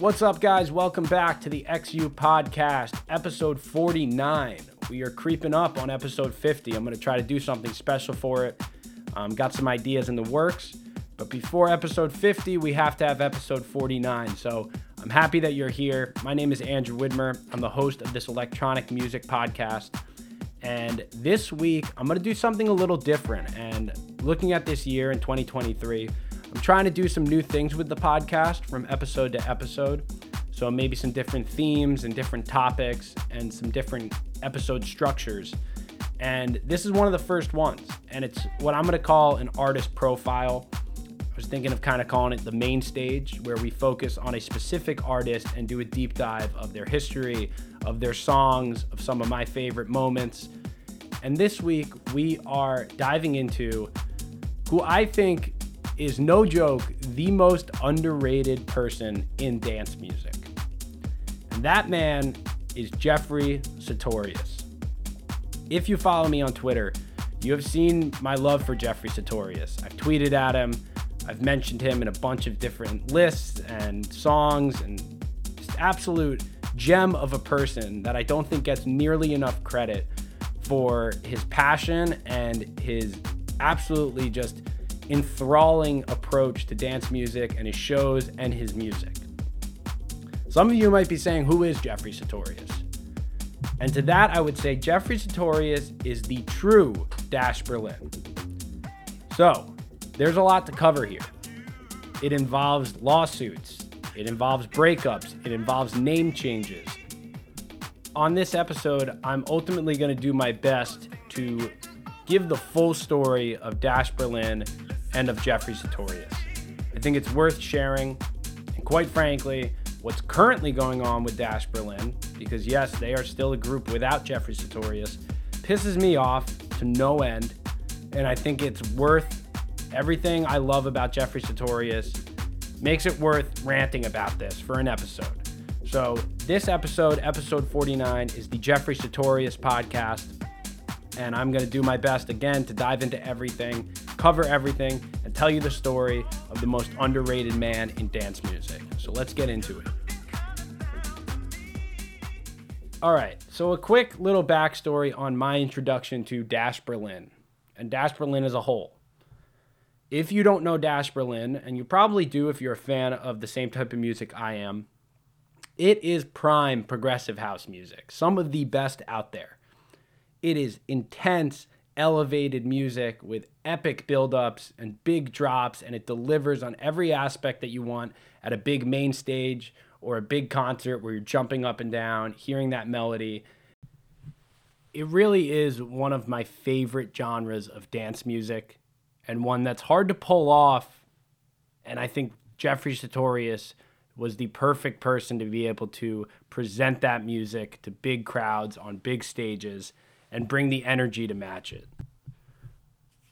What's up, guys? Welcome back to the X You Podcast, episode 49. We are creeping up on episode 50. I'm going to try to do something special for it. Um, got some ideas in the works, but before episode 50, we have to have episode 49. So I'm happy that you're here. My name is Andrew Widmer. I'm the host of this electronic music podcast. And this week, I'm going to do something a little different. And looking at this year in 2023, I'm trying to do some new things with the podcast from episode to episode. So maybe some different themes and different topics and some different episode structures. And this is one of the first ones. And it's what I'm going to call an artist profile. I was thinking of kind of calling it the main stage, where we focus on a specific artist and do a deep dive of their history, of their songs, of some of my favorite moments. And this week, we are diving into who I think is no joke the most underrated person in dance music. And that man is Jeffrey Sutorius. If you follow me on Twitter, you have seen my love for Jeffrey Sutorius. I've tweeted at him, I've mentioned him in a bunch of different lists and songs, and just absolute gem of a person that I don't think gets nearly enough credit for his passion and his absolutely just enthralling approach to dance music and his shows and his music. Some of you might be saying, Who is Jeffrey Sutorius? And to that, I would say Jeffrey Sutorius is the true Dash Berlin. So, there's a lot to cover here. It involves lawsuits, it involves breakups, it involves name changes. On this episode, I'm ultimately going to do my best to give the full story of Dash Berlin and of Jeffrey Sutorius. I think it's worth sharing, and quite frankly, what's currently going on with Dash Berlin, because yes, they are still a group without Jeffrey Sutorius, pisses me off to no end, and I think it's worth everything I love about Jeffrey Sutorius makes it worth ranting about this for an episode. So, this episode, episode 49, is the Jeffrey Sutorius podcast and I'm going to do my best again to dive into everything, cover everything, and tell you the story of the most underrated man in dance music. So let's get into it. All right, so a quick little backstory on my introduction to Dash Berlin and Dash Berlin as a whole. If you don't know Dash Berlin, and you probably do if you're a fan of the same type of music I am, it is prime progressive house music, some of the best out there. It is intense, elevated music with epic buildups and big drops, and it delivers on every aspect that you want at a big main stage or a big concert where you're jumping up and down, hearing that melody. It really is one of my favorite genres of dance music and one that's hard to pull off. And I think Jeffrey Sutorius was the perfect person to be able to present that music to big crowds on big stages and bring the energy to match it.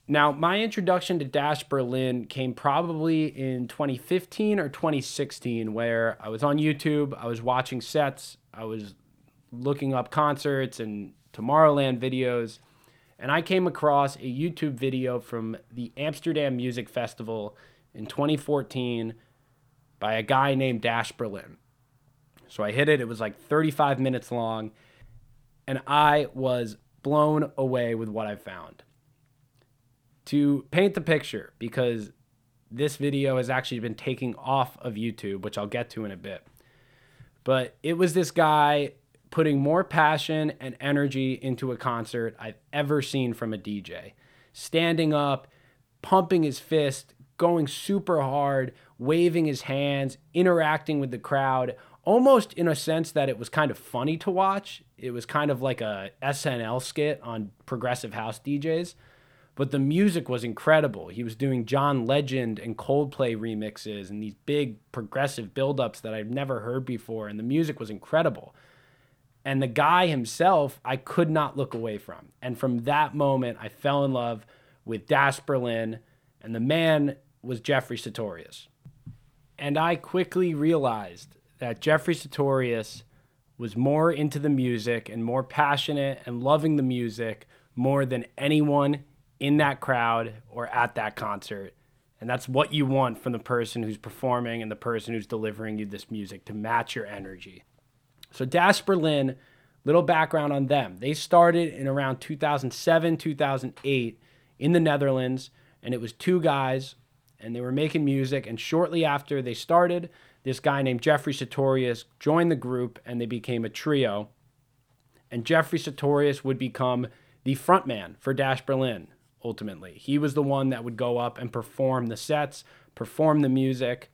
Now, my introduction to Dash Berlin came probably in 2015 or 2016, where I was on YouTube, I was watching sets, I was looking up concerts and Tomorrowland videos, and I came across a YouTube video from the Amsterdam Music Festival in 2014 by a guy named Dash Berlin. So I hit it, it was like 35 minutes long, and I was blown away with what I found. To paint the picture, because this video has actually been taking off of YouTube, which I'll get to in a bit. But it was this guy putting more passion and energy into a concert I've ever seen from a DJ. Standing up, pumping his fist, going super hard, waving his hands, interacting with the crowd, almost in a sense that it was kind of funny to watch. It was kind of like a SNL skit on progressive house DJs, but the music was incredible. He was doing John Legend and Coldplay remixes and these big progressive buildups that I've never heard before, and the music was incredible. And the guy himself, I could not look away from. And from that moment, I fell in love with Dash Berlin, and the man was Jeffrey Sutorius. And I quickly realized that Jeffrey Sutorius was more into the music and more passionate and loving the music more than anyone in that crowd or at that concert. And that's what you want from the person who's performing and the person who's delivering you this music to match your energy. So, Dash Berlin, little background on them. They started in around 2007, 2008 in the Netherlands, and it was two guys, and they were making music. And shortly after they started, this guy named Jeffrey Sutorius joined the group, and they became a trio. And Jeffrey Sutorius would become the frontman for Dash Berlin ultimately. He was the one that would go up and perform the sets, perform the music.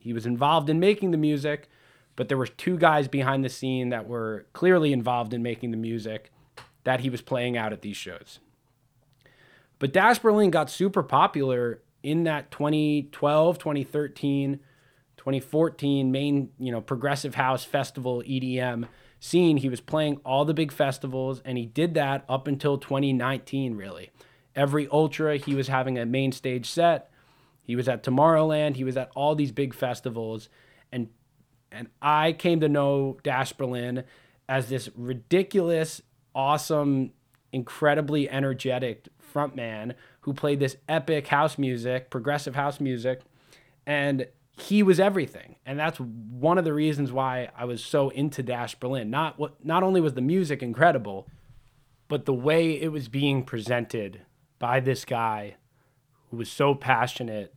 He was involved in making the music, but there were two guys behind the scene that were clearly involved in making the music that he was playing out at these shows. But Dash Berlin got super popular in that 2012, 2013, 2014 main, you know, progressive house festival EDM scene. He was playing all the big festivals and he did that up until 2019 really. Every Ultra, he was having a main stage set. He was at Tomorrowland. He was at all these big festivals. And and I came to know Dash Berlin as this ridiculous, awesome, incredibly energetic frontman who played this epic house music, progressive house music, and he was everything. And that's one of the reasons why I was so into Dash Berlin. Not what not only was the music incredible, but the way it was being presented by this guy who was so passionate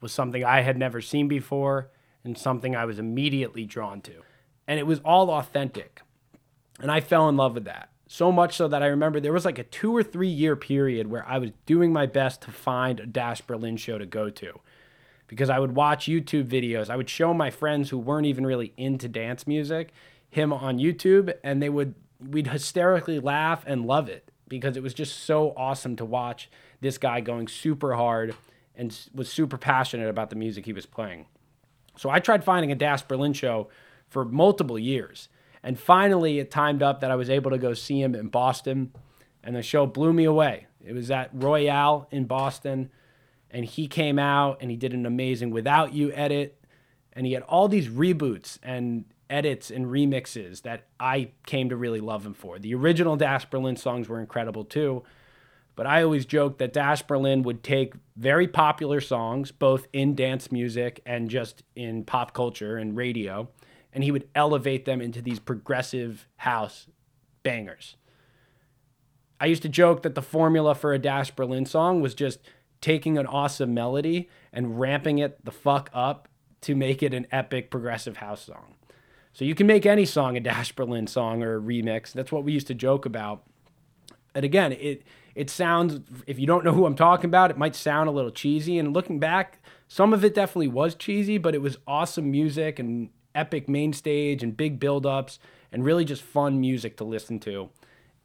was something I had never seen before and something I was immediately drawn to. And it was all authentic. And I fell in love with that. So much so that I remember there was like a two or three year period where I was doing my best to find a Dash Berlin show to go to. Because I would watch YouTube videos. I would show my friends who weren't even really into dance music him on YouTube and they would we'd hysterically laugh and love it because it was just so awesome to watch this guy going super hard and was super passionate about the music he was playing. So I tried finding a Dash Berlin show for multiple years. And finally, it timed up that I was able to go see him in Boston, and the show blew me away. It was at Royale in Boston, and he came out and he did an amazing Without You edit, and he had all these reboots and edits and remixes that I came to really love him for. The original Dash Berlin songs were incredible too, but I always joked that Dash Berlin would take very popular songs, both in dance music and just in pop culture and radio, and he would elevate them into these progressive house bangers. I used to joke that the formula for a Dash Berlin song was just taking an awesome melody and ramping it the fuck up to make it an epic progressive house song. So you can make any song a Dash Berlin song or a remix. That's what we used to joke about. And again, it it sounds if you don't know who I'm talking about, it might sound a little cheesy. And looking back, some of it definitely was cheesy, but it was awesome music and epic main stage and big build-ups and really just fun music to listen to.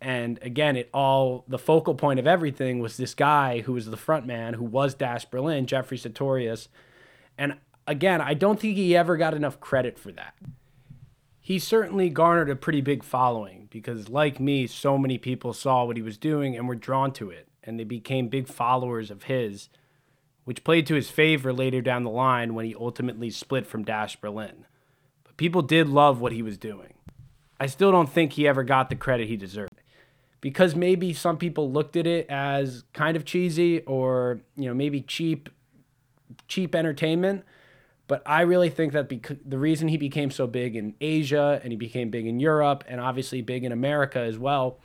And again, it all the focal point of everything was this guy who was the front man, who was Dash Berlin, Jeffrey Sutorius. And again, I don't think he ever got enough credit for that he certainly garnered a pretty big following because, like me, so many people saw what he was doing and were drawn to it, and they became big followers of his, which played to his favor later down the line when he ultimately split from Dash Berlin. But people did love what he was doing. I still don't think he ever got the credit he deserved. Because maybe some people looked at it as kind of cheesy or, you know, maybe cheap cheap entertainment but I really think that the reason he became so big in Asia and he became big in Europe and obviously big in America as well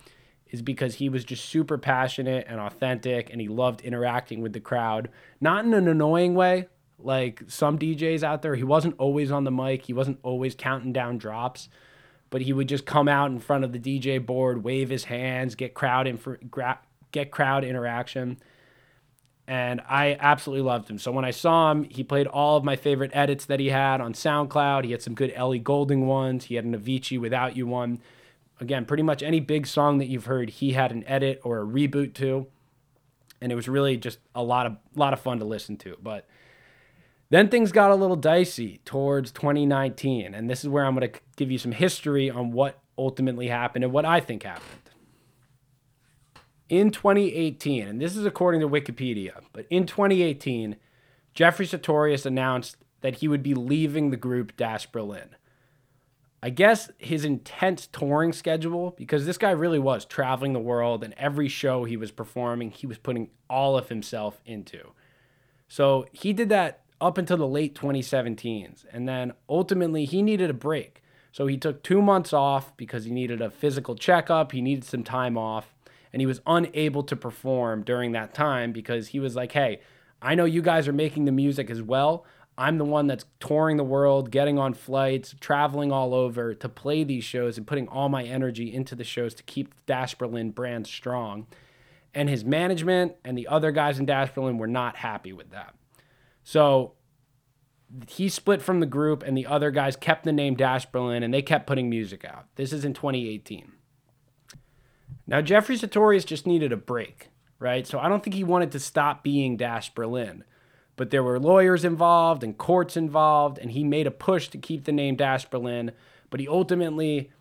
is because he was just super passionate and authentic and he loved interacting with the crowd. Not in an annoying way, like some DJs out there. He wasn't always on the mic, he wasn't always counting down drops, but he would just come out in front of the DJ board, wave his hands, get crowd for, get crowd interaction and I absolutely loved him. So when I saw him, he played all of my favorite edits that he had on SoundCloud. He had some good Ellie Goulding ones. He had an Avicii Without You one. Again, pretty much any big song that you've heard, he had an edit or a reboot to, and it was really just a lot of lot of fun to listen to. But then things got a little dicey towards 2019, and this is where I'm going to give you some history on what ultimately happened and what I think happened in 2018, and this is according to Wikipedia, but in 2018, Jeffrey Sutorius announced that he would be leaving the group Dash Berlin. I guess his intense touring schedule, because this guy really was traveling the world and every show he was performing, he was putting all of himself into. So he did that up until the late 2017s. And then ultimately, he needed a break. So he took two months off because he needed a physical checkup, he needed some time off, and he was unable to perform during that time because he was like, hey, I know you guys are making the music as well. I'm the one that's touring the world, getting on flights, traveling all over to play these shows and putting all my energy into the shows to keep Dash Berlin brand strong. And his management and the other guys in Dash Berlin were not happy with that. So he split from the group, and the other guys kept the name Dash Berlin and they kept putting music out. This is in 2018. Now, Jeffrey Sutorius just needed a break, right? So I don't think he wanted to stop being Dash Berlin. But there were lawyers involved and courts involved, and he made a push to keep the name Dash Berlin, but he ultimately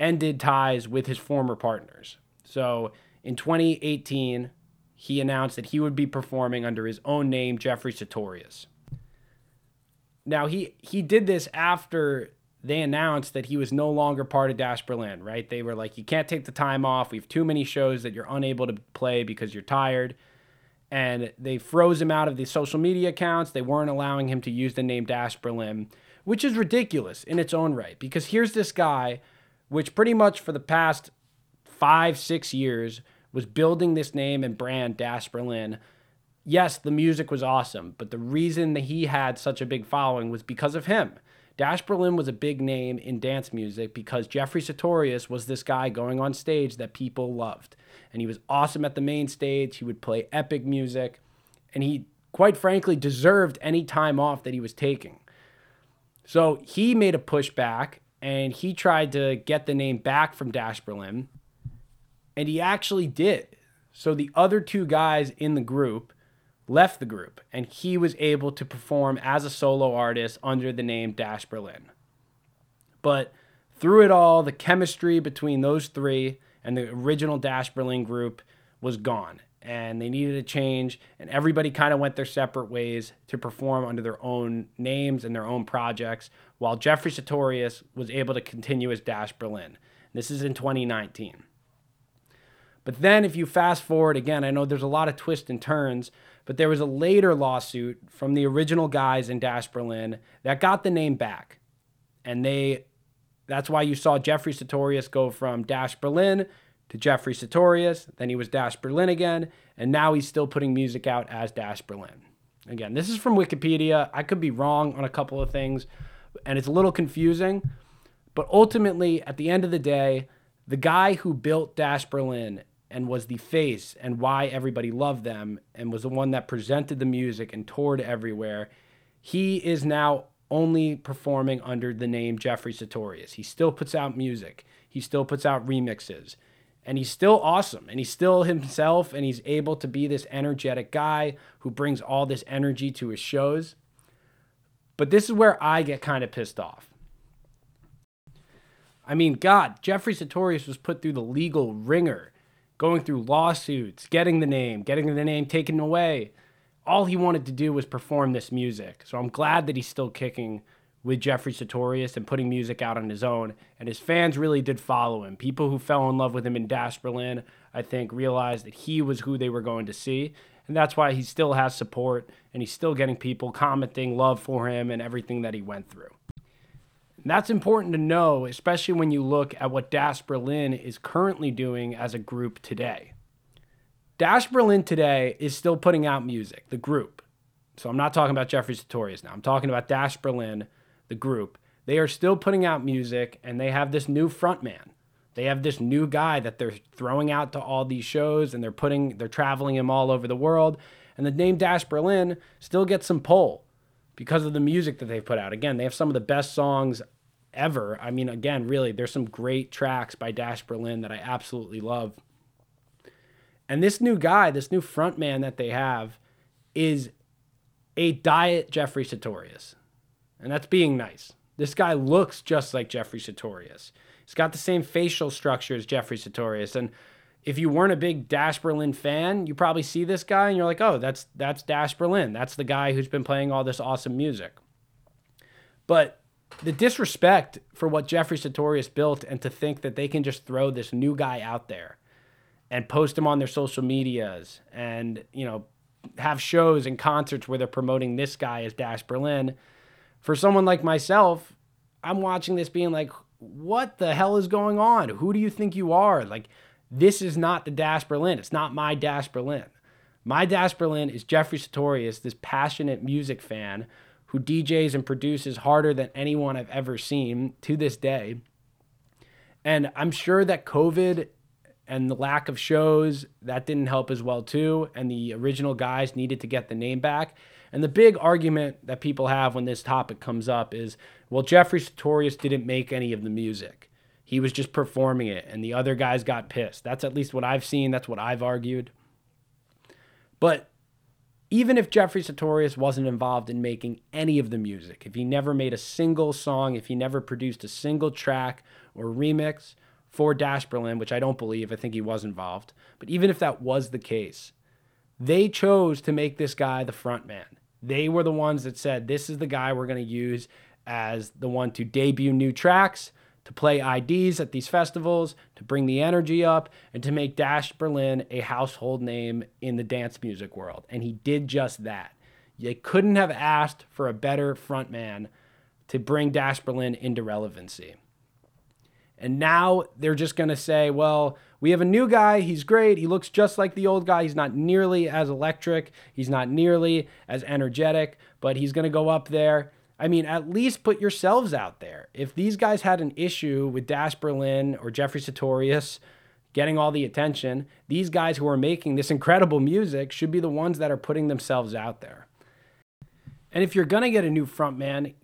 ended ties with his former partners. So in 2018, he announced that he would be performing under his own name, Jeffrey Sutorius. Now he he did this after they announced that he was no longer part of Dash Berlin, right? They were like, you can't take the time off. We have too many shows that you're unable to play because you're tired. And they froze him out of the social media accounts. They weren't allowing him to use the name Dash Berlin, which is ridiculous in its own right. Because here's this guy, which pretty much for the past five, six years was building this name and brand, Dash Berlin. Yes, the music was awesome, but the reason that he had such a big following was because of him. Dash Berlin was a big name in dance music because Jeffrey Sutorius was this guy going on stage that people loved. And he was awesome at the main stage. He would play epic music. And he, quite frankly, deserved any time off that he was taking. So he made a pushback and he tried to get the name back from Dash Berlin. And he actually did. So the other two guys in the group left the group, and he was able to perform as a solo artist under the name Dash Berlin. But through it all, the chemistry between those three and the original Dash Berlin group was gone. And they needed a change, and everybody kind of went their separate ways to perform under their own names and their own projects, while Jeffrey Sutorius was able to continue as Dash Berlin. This is in 2019. But then, if you fast forward again, I know there's a lot of twists and turns, but there was a later lawsuit from the original guys in Dash Berlin that got the name back. And they that's why you saw Jeffrey Sutorius go from Dash Berlin to Jeffrey Sutorius. Then he was Dash Berlin again. And now he's still putting music out as Dash Berlin. Again, this is from Wikipedia. I could be wrong on a couple of things, and it's a little confusing. But ultimately, at the end of the day, the guy who built Dash Berlin and was the face and why everybody loved them and was the one that presented the music and toured everywhere. He is now only performing under the name Jeffrey Sutorius. He still puts out music. He still puts out remixes. And he's still awesome. And he's still himself and he's able to be this energetic guy who brings all this energy to his shows. But this is where I get kind of pissed off. I mean, God, Jeffrey Sutorius was put through the legal ringer going through lawsuits, getting the name, getting the name taken away. All he wanted to do was perform this music. So I'm glad that he's still kicking with Jeffrey Sutorius and putting music out on his own. And his fans really did follow him. People who fell in love with him in Dash Berlin, I think, realized that he was who they were going to see. And that's why he still has support and he's still getting people commenting love for him and everything that he went through. That's important to know, especially when you look at what Dash Berlin is currently doing as a group today. Dash Berlin today is still putting out music, the group. So I'm not talking about Jeffrey Sutorius now. I'm talking about Dash Berlin, the group. They are still putting out music and they have this new frontman. They have this new guy that they're throwing out to all these shows and they're putting they're traveling him all over the world. And the name Dash Berlin still gets some pull because of the music that they've put out. Again, they have some of the best songs ever. I mean, again, really, there's some great tracks by Dash Berlin that I absolutely love. And this new guy, this new frontman that they have, is a diet Jeffrey Sutorius. And that's being nice. This guy looks just like Jeffrey Sutorius. He's got the same facial structure as Jeffrey Sutorius. And if you weren't a big Dash Berlin fan, you probably see this guy and you're like, oh, that's that's Dash Berlin. That's the guy who's been playing all this awesome music. But the disrespect for what Jeffrey Sutorius built and to think that they can just throw this new guy out there and post him on their social medias and, you know, have shows and concerts where they're promoting this guy as Dash Berlin. For someone like myself, I'm watching this being like, what the hell is going on? Who do you think you are? Like, this is not the Dash Berlin. It's not my Dash Berlin. My Dash Berlin is Jeffrey Sutorius, this passionate music fan who DJs and produces harder than anyone I've ever seen to this day. And I'm sure that COVID and the lack of shows that didn't help as well too and the original guys needed to get the name back. And the big argument that people have when this topic comes up is well jeffrey sutorius didn't make any of the music. He was just performing it and the other guys got pissed. That's at least what i've seen. That's what i've argued. But even if Jeffrey Sutorius wasn't involved in making any of the music, if he never made a single song, if he never produced a single track or remix, for Dash Berlin, which I don't believe. I think he was involved. But even if that was the case, they chose to make this guy the front man. They were the ones that said, this is the guy we're going to use as the one to debut new tracks, to play IDs at these festivals, to bring the energy up, and to make Dash Berlin a household name in the dance music world. And he did just that. They couldn't have asked for a better frontman to bring Dash Berlin into relevancy. And now they're just going to say, well, we have a new guy. He's great. He looks just like the old guy. He's not nearly as electric. He's not nearly as energetic, but he's going to go up there. I mean, at least put yourselves out there. If these guys had an issue with Dash Berlin or Jeffrey Sutorius getting all the attention, these guys who are making this incredible music should be the ones that are putting themselves out there. And if you're going to get a new frontman,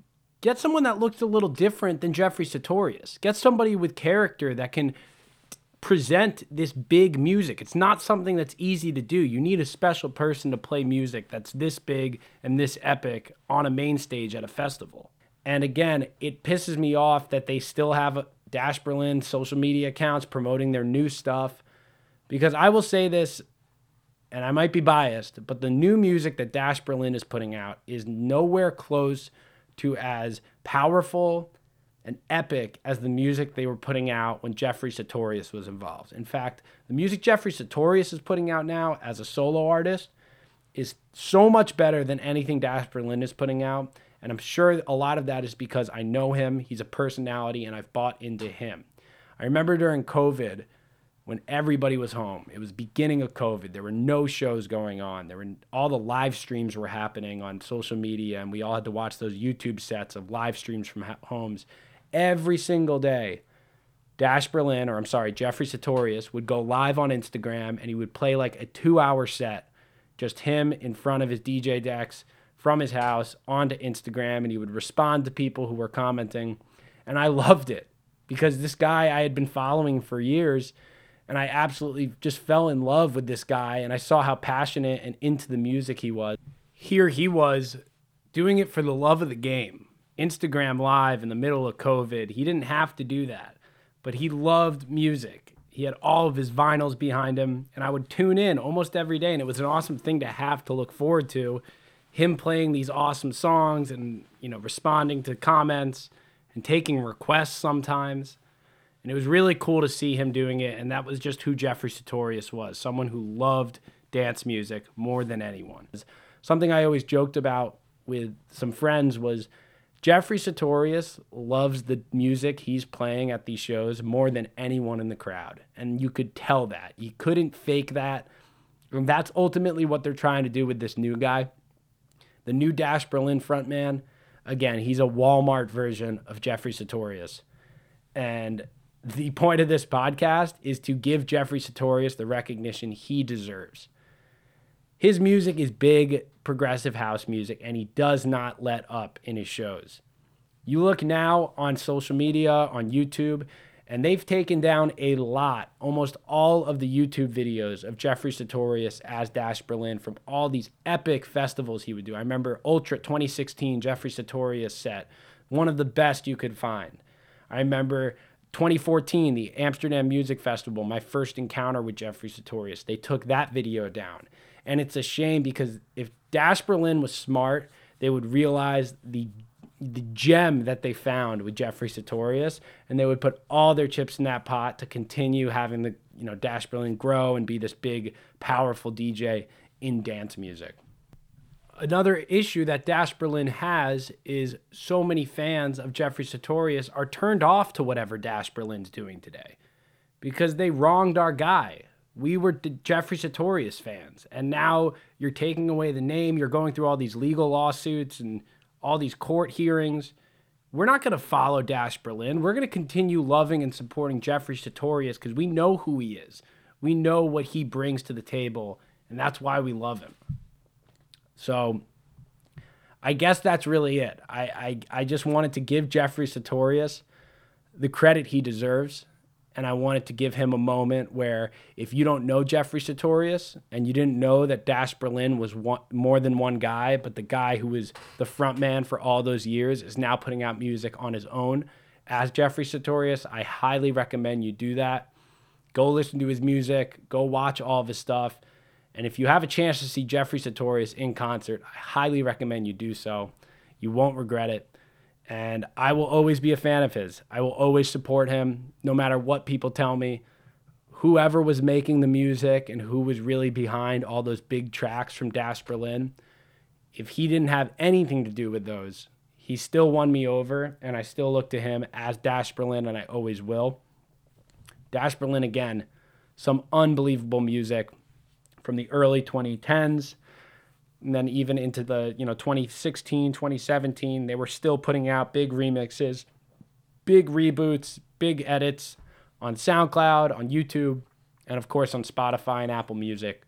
Get someone that looks a little different than Jeffrey Sutorius. Get somebody with character that can present this big music. It's not something that's easy to do. You need a special person to play music that's this big and this epic on a main stage at a festival. And again, it pisses me off that they still have Dash Berlin social media accounts promoting their new stuff because I will say this and I might be biased, but the new music that Dash Berlin is putting out is nowhere close to as powerful and epic as the music they were putting out when Jeffrey Sutorius was involved. In fact, the music Jeffrey Sutorius is putting out now as a solo artist is so much better than anything Dash Berlin is putting out. And I'm sure a lot of that is because I know him, he's a personality, and I've bought into him. I remember during COVID, when everybody was home. It was beginning of COVID. There were no shows going on. There were all the live streams were happening on social media, and we all had to watch those YouTube sets of live streams from homes every single day. Dash Berlin, or I'm sorry, Jeffrey Sutorius would go live on Instagram and he would play like a two-hour set, just him in front of his DJ decks from his house onto Instagram, and he would respond to people who were commenting, and I loved it because this guy I had been following for years and I absolutely just fell in love with this guy and I saw how passionate and into the music he was. Here he was doing it for the love of the game. Instagram live in the middle of COVID. He didn't have to do that, but he loved music. He had all of his vinyls behind him and I would tune in almost every day and it was an awesome thing to have to look forward to him playing these awesome songs and, you know, responding to comments and taking requests sometimes. And it was really cool to see him doing it. And that was just who Jeffrey Sutorius was someone who loved dance music more than anyone. Something I always joked about with some friends was Jeffrey Sutorius loves the music he's playing at these shows more than anyone in the crowd. And you could tell that. You couldn't fake that. And that's ultimately what they're trying to do with this new guy. The new Dash Berlin frontman, again, he's a Walmart version of Jeffrey Sutorius. And the point of this podcast is to give Jeffrey Sutorius the recognition he deserves. His music is big, progressive house music, and he does not let up in his shows. You look now on social media, on YouTube, and they've taken down a lot, almost all of the YouTube videos of Jeffrey Sutorius as Dash Berlin from all these epic festivals he would do. I remember Ultra 2016, Jeffrey Sutorius set, one of the best you could find. I remember 2014, the Amsterdam Music Festival, my first encounter with Jeffrey Sutorius, they took that video down. And it's a shame because if Dash Berlin was smart, they would realize the the gem that they found with Jeffrey Sutorius, and they would put all their chips in that pot to continue having the you know Dash Berlin grow and be this big, powerful DJ in dance music. Another issue that Dash Berlin has is so many fans of Jeffrey Sutorius are turned off to whatever Dash Berlin's doing today because they wronged our guy. We were Jeffrey Sutorius fans, and now you're taking away the name. You're going through all these legal lawsuits and all these court hearings. We're not going to follow Dash Berlin. We're going to continue loving and supporting Jeffrey Sutorius because we know who he is. We know what he brings to the table, and that's why we love him. So I guess that's really it. I, I, I just wanted to give Jeffrey Sutorius the credit he deserves and I wanted to give him a moment where if you don't know Jeffrey Sutorius and you didn't know that Dash Berlin was one, more than one guy, but the guy who was the front man for all those years is now putting out music on his own as Jeffrey Sutorius, I highly recommend you do that. Go listen to his music, go watch all of his stuff. And if you have a chance to see Jeffrey Sutorius in concert, I highly recommend you do so. You won't regret it and I will always be a fan of his. I will always support him, no matter what people tell me. Whoever was making the music and who was really behind all those big tracks from Dash Berlin, if he didn't have anything to do with those, he still won me over, and I still look to him as Dash Berlin, and I always will. Dash Berlin, again, some unbelievable music from the early 2010s and then even into the you know 2016 2017 they were still putting out big remixes big reboots big edits on soundcloud on youtube and of course on spotify and apple music.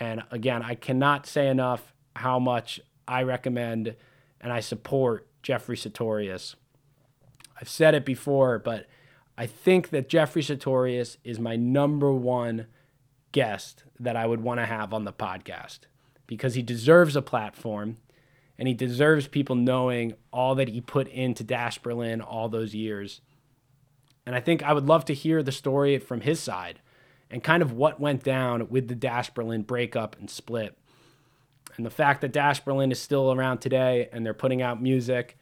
And again i cannot say enough how much i recommend and i support jeffrey sutorius i've said it before but i think that jeffrey sutorius is my number one guest that i would want to have on the podcast because he deserves a platform and he deserves people knowing all that he put into Dash Berlin all those years. And I think I would love to hear the story from his side and kind of what went down with the Dash Berlin breakup and split. And the fact that Dash Berlin is still around today and they're putting out music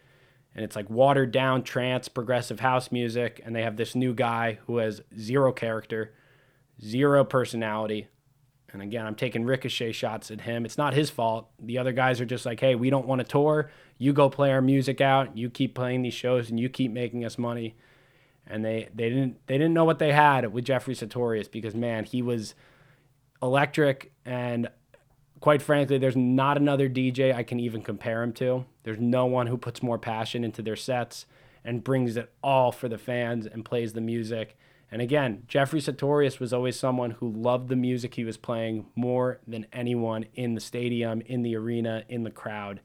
and it's like watered down trance progressive house music and they have this new guy who has zero character, zero personality, and again, I'm taking ricochet shots at him. It's not his fault. The other guys are just like, hey, we don't want to tour. You go play our music out. You keep playing these shows and you keep making us money. And they, they didn't they didn't know what they had with Jeffrey Sutorius because man, he was electric and quite frankly, there's not another DJ I can even compare him to. There's no one who puts more passion into their sets and brings it all for the fans and plays the music and again, Jeffrey Sutorius was always someone who loved the music he was playing more than anyone in the stadium, in the arena, in the crowd.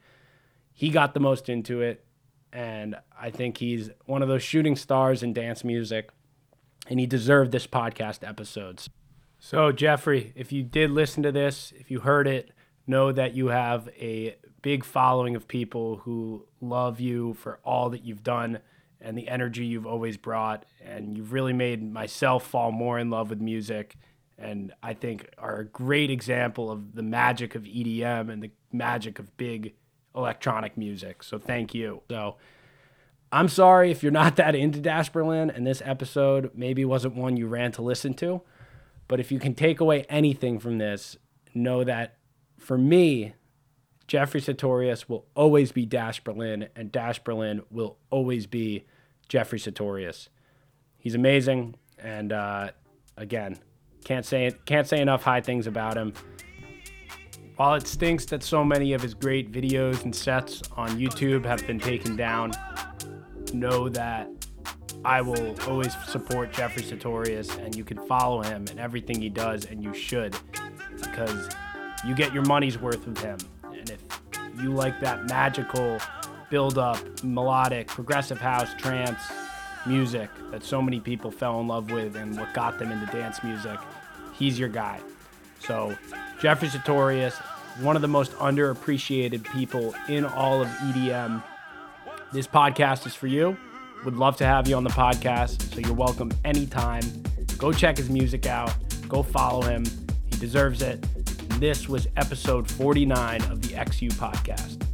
He got the most into it, and I think he's one of those shooting stars in dance music, and he deserved this podcast episodes. So, Jeffrey, if you did listen to this, if you heard it, know that you have a big following of people who love you for all that you've done and the energy you've always brought. And you've really made myself fall more in love with music. And I think are a great example of the magic of EDM and the magic of big electronic music. So thank you. So I'm sorry if you're not that into Dash Berlin and this episode maybe wasn't one you ran to listen to. But if you can take away anything from this, know that for me, Jeffrey Sutorius will always be Dash Berlin, and Dash Berlin will always be Jeffrey Sutorius. He's amazing, and uh, again, can't say can't say enough high things about him. While it stinks that so many of his great videos and sets on YouTube have been taken down, know that I will always support Jeffrey Sutorius, and you can follow him and everything he does, and you should, because you get your money's worth with him you like that magical build up, melodic, progressive house, trance music that so many people fell in love with and what got them into dance music, he's your guy. So, Jeffrey Sutorius, one of the most underappreciated people in all of EDM. This podcast is for you. Would love to have you on the podcast, so you're welcome anytime. Go check his music out. Go follow him. He deserves it. This was episode 49 of the X You podcast.